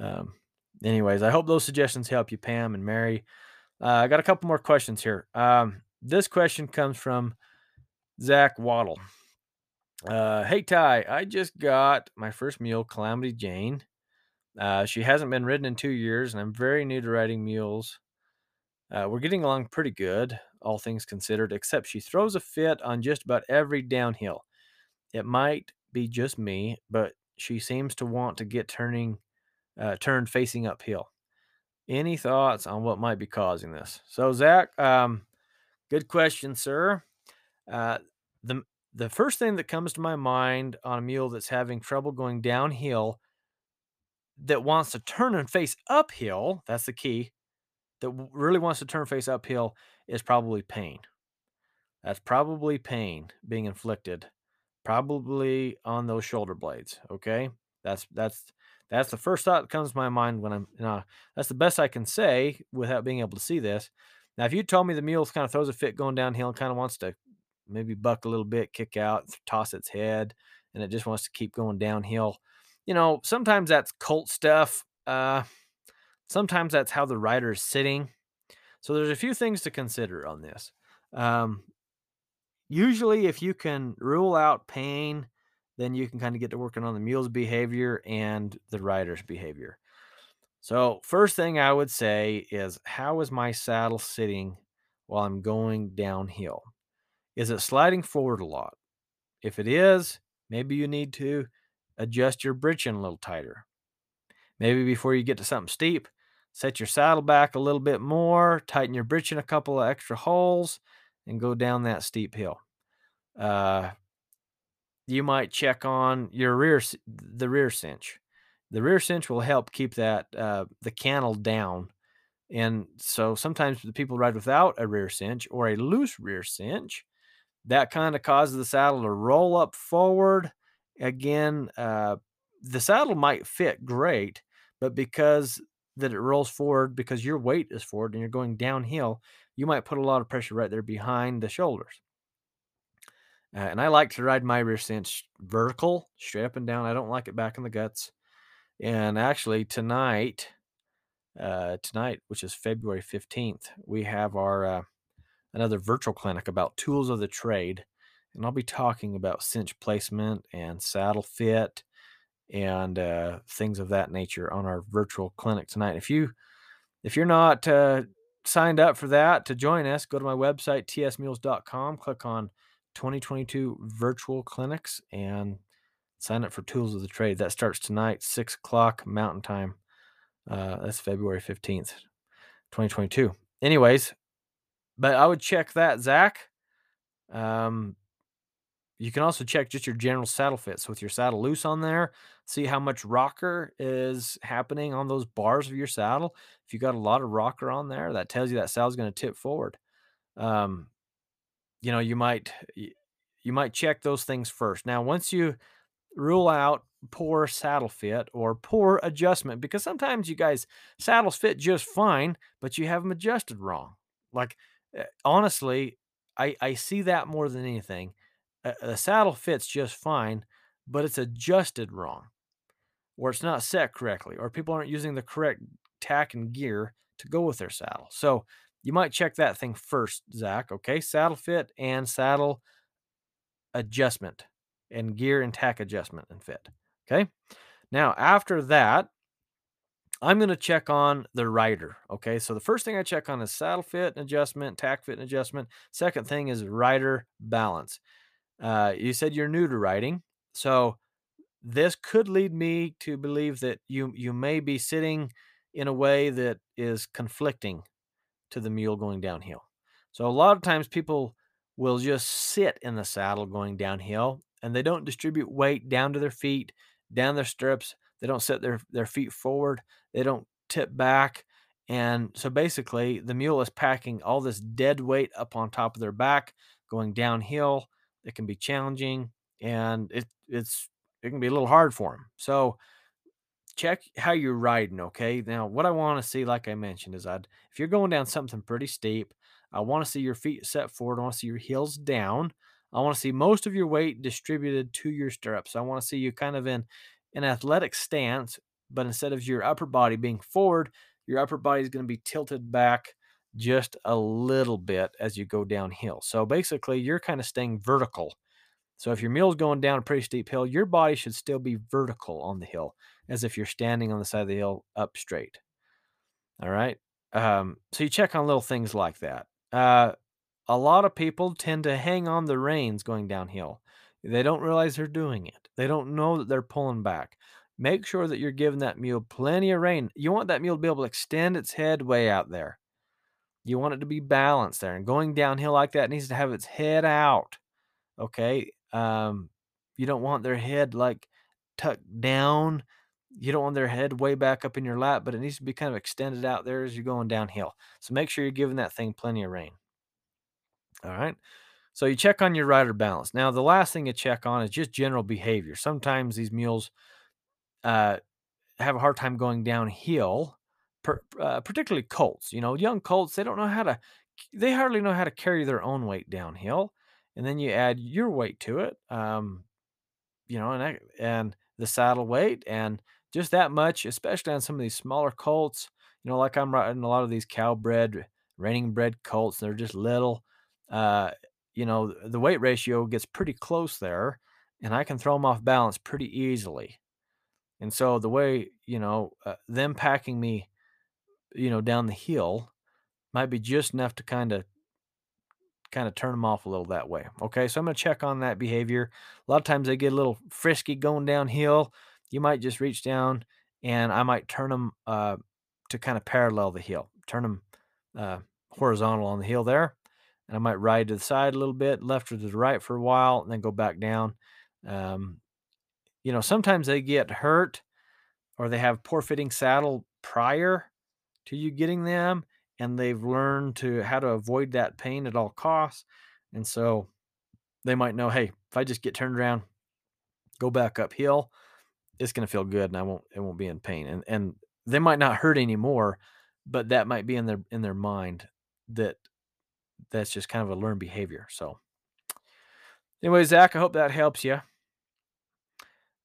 um, anyways, I hope those suggestions help you, Pam and Mary. Uh, I got a couple more questions here. Um, this question comes from Zach Waddle. Uh, hey Ty, I just got my first mule, Calamity Jane. Uh, she hasn't been ridden in two years, and I'm very new to riding mules. Uh, we're getting along pretty good, all things considered, except she throws a fit on just about every downhill. It might be just me, but she seems to want to get turning, uh, turned facing uphill. Any thoughts on what might be causing this? So, Zach, um, good question, sir. Uh, the the first thing that comes to my mind on a mule that's having trouble going downhill, that wants to turn and face uphill, that's the key, that really wants to turn face uphill is probably pain. That's probably pain being inflicted, probably on those shoulder blades. Okay, that's that's that's the first thought that comes to my mind when I'm. You know, that's the best I can say without being able to see this. Now, if you told me the mule kind of throws a fit going downhill and kind of wants to maybe buck a little bit, kick out, toss its head, and it just wants to keep going downhill, you know, sometimes that's colt stuff. Uh, sometimes that's how the rider is sitting. So there's a few things to consider on this. Um, usually, if you can rule out pain, then you can kind of get to working on the mule's behavior and the rider's behavior. So, first thing I would say is how is my saddle sitting while I'm going downhill? Is it sliding forward a lot? If it is, maybe you need to adjust your britchin a little tighter. Maybe before you get to something steep, set your saddle back a little bit more, tighten your britchin a couple of extra holes, and go down that steep hill. Uh, you might check on your rear, the rear cinch. The rear cinch will help keep that uh, the cantle down. And so sometimes the people ride without a rear cinch or a loose rear cinch. That kind of causes the saddle to roll up forward. Again, uh, the saddle might fit great, but because that it rolls forward because your weight is forward and you're going downhill, you might put a lot of pressure right there behind the shoulders. Uh, and I like to ride my rear cinch vertical, straight up and down. I don't like it back in the guts. And actually, tonight, uh, tonight, which is February 15th, we have our uh, another virtual clinic about tools of the trade. And I'll be talking about cinch placement and saddle fit and uh, things of that nature on our virtual clinic tonight. If you if you're not uh, signed up for that to join us, go to my website tsmules.com, click on 2022 virtual clinics and sign up for Tools of the Trade. That starts tonight, six o'clock Mountain Time. Uh, that's February 15th, 2022. Anyways, but I would check that, Zach. Um, you can also check just your general saddle fits with your saddle loose on there. See how much rocker is happening on those bars of your saddle. If you got a lot of rocker on there, that tells you that saddle's going to tip forward. Um, you know, you might you might check those things first. Now, once you rule out poor saddle fit or poor adjustment, because sometimes you guys saddles fit just fine, but you have them adjusted wrong. Like eh, honestly, I I see that more than anything. A saddle fits just fine, but it's adjusted wrong, or it's not set correctly, or people aren't using the correct tack and gear to go with their saddle. So you might check that thing first, Zach. Okay, saddle fit and saddle adjustment and gear and tack adjustment and fit. Okay, now after that, I'm going to check on the rider. Okay, so the first thing I check on is saddle fit and adjustment, tack fit and adjustment. Second thing is rider balance. Uh, you said you're new to writing, so this could lead me to believe that you you may be sitting in a way that is conflicting to the mule going downhill. So a lot of times people will just sit in the saddle going downhill and they don't distribute weight down to their feet, down their stirrups. They don't set their, their feet forward. They don't tip back. And so basically, the mule is packing all this dead weight up on top of their back, going downhill. It can be challenging and it, it's it can be a little hard for them. So check how you're riding. Okay. Now, what I want to see, like I mentioned, is I'd if you're going down something pretty steep, I want to see your feet set forward. I want to see your heels down. I want to see most of your weight distributed to your stirrups. I want to see you kind of in an athletic stance, but instead of your upper body being forward, your upper body is going to be tilted back just a little bit as you go downhill. So basically, you're kind of staying vertical. So if your mule's going down a pretty steep hill, your body should still be vertical on the hill as if you're standing on the side of the hill up straight. All right. Um, so you check on little things like that. Uh, a lot of people tend to hang on the reins going downhill. They don't realize they're doing it. They don't know that they're pulling back. Make sure that you're giving that mule plenty of rein. You want that mule to be able to extend its head way out there. You want it to be balanced there. And going downhill like that needs to have its head out. Okay. Um, you don't want their head like tucked down you don't want their head way back up in your lap, but it needs to be kind of extended out there as you're going downhill. So make sure you're giving that thing plenty of rein. All right. So you check on your rider balance. Now, the last thing you check on is just general behavior. Sometimes these mules uh, have a hard time going downhill, per, uh, particularly colts. You know, young colts, they don't know how to, they hardly know how to carry their own weight downhill. And then you add your weight to it, um, you know, and, and the saddle weight and just that much, especially on some of these smaller colts. You know, like I'm riding a lot of these cow bred, reining bred colts. They're just little. Uh, you know, the weight ratio gets pretty close there, and I can throw them off balance pretty easily. And so the way, you know, uh, them packing me, you know, down the hill might be just enough to kind of kind of turn them off a little that way. Okay, so I'm going to check on that behavior. A lot of times they get a little frisky going downhill. You might just reach down and I might turn them uh, to kind of parallel the hill, turn them uh, horizontal on the hill there. And I might ride to the side a little bit, left or to the right for a while, and then go back down. Um, you know, sometimes they get hurt or they have poor fitting saddle prior to you getting them and they've learned to how to avoid that pain at all costs. And so they might know, hey, if I just get turned around, go back uphill, it's going to feel good and I won't it won't be in pain. And and they might not hurt anymore, but that might be in their in their mind that that's just kind of a learned behavior. So anyway, Zach, I hope that helps you.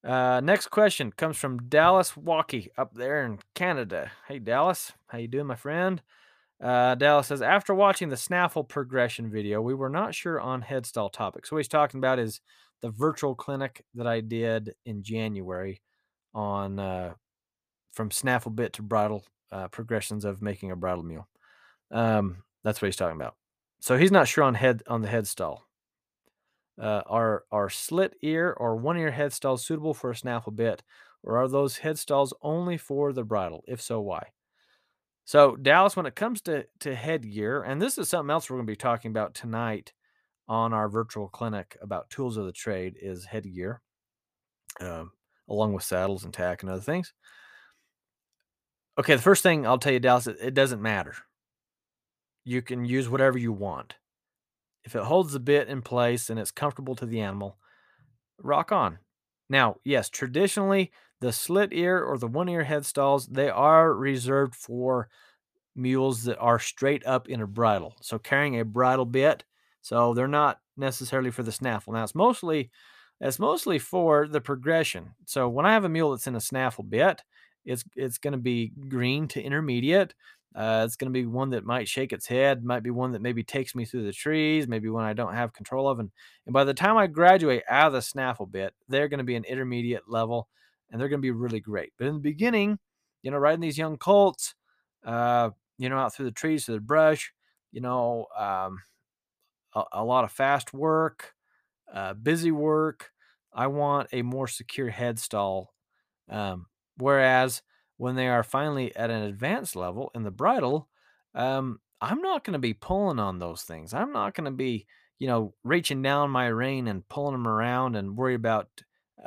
Uh, next question comes from Dallas Walkie up there in Canada. Hey Dallas, how you doing, my friend? Uh, Dallas says, after watching the snaffle progression video, we were not sure on headstall topics. So what he's talking about is the virtual clinic that I did in January on uh, from snaffle bit to bridle uh, progressions of making a bridle mule. Um, that's what he's talking about. So he's not sure on head on the headstall. Uh, are are slit ear or one ear headstalls suitable for a snaffle bit, or are those headstalls only for the bridle? If so, why? So Dallas, when it comes to to headgear, and this is something else we're going to be talking about tonight on our virtual clinic about tools of the trade, is headgear, um, along with saddles and tack and other things. Okay, the first thing I'll tell you, Dallas, it, it doesn't matter. You can use whatever you want. If it holds the bit in place and it's comfortable to the animal, rock on. Now, yes, traditionally the slit ear or the one ear headstalls, they are reserved for mules that are straight up in a bridle. So carrying a bridle bit. So they're not necessarily for the snaffle. Now it's mostly it's mostly for the progression. So when I have a mule that's in a snaffle bit, it's it's going to be green to intermediate. Uh, it's going to be one that might shake its head, might be one that maybe takes me through the trees, maybe one I don't have control of. And, and by the time I graduate out of the snaffle bit, they're going to be an intermediate level and they're going to be really great. But in the beginning, you know, riding these young colts, uh, you know, out through the trees, through the brush, you know, um, a, a, lot of fast work, uh, busy work. I want a more secure head stall. Um, whereas when they are finally at an advanced level in the bridle, um, I'm not going to be pulling on those things. I'm not going to be, you know, reaching down my rein and pulling them around and worry about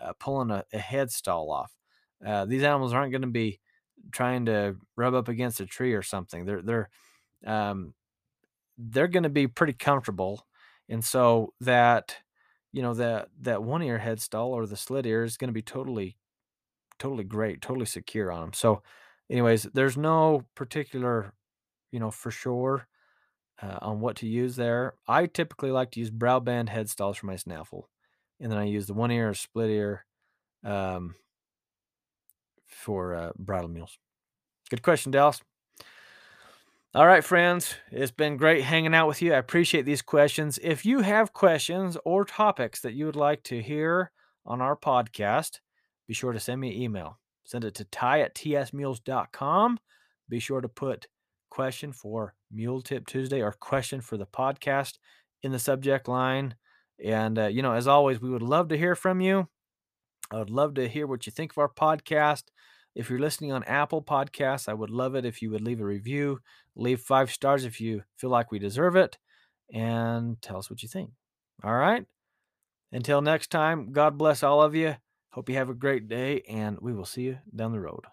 uh, pulling a, a head stall off. Uh, these animals aren't going to be trying to rub up against a tree or something. They're they're um, they're going to be pretty comfortable, and so that you know that that one ear head stall or the slit ear is going to be totally totally great, totally secure on them. So, anyways, there's no particular, you know, for sure uh, on what to use there. I typically like to use brow band head stalls for my snaffle, and then I use the one ear or split ear um, for uh, bridle mules. Good question, Dallas. All right, friends, it's been great hanging out with you. I appreciate these questions. If you have questions or topics that you would like to hear on our podcast, be sure to send me an email. Send it to ty at tsmules.com. Be sure to put question for Mule Tip Tuesday or question for the podcast in the subject line. And, uh, you know, as always, we would love to hear from you. I would love to hear what you think of our podcast. If you're listening on Apple Podcasts, I would love it if you would leave a review, leave five stars if you feel like we deserve it, and tell us what you think. All right. Until next time, God bless all of you. Hope you have a great day, and we will see you down the road.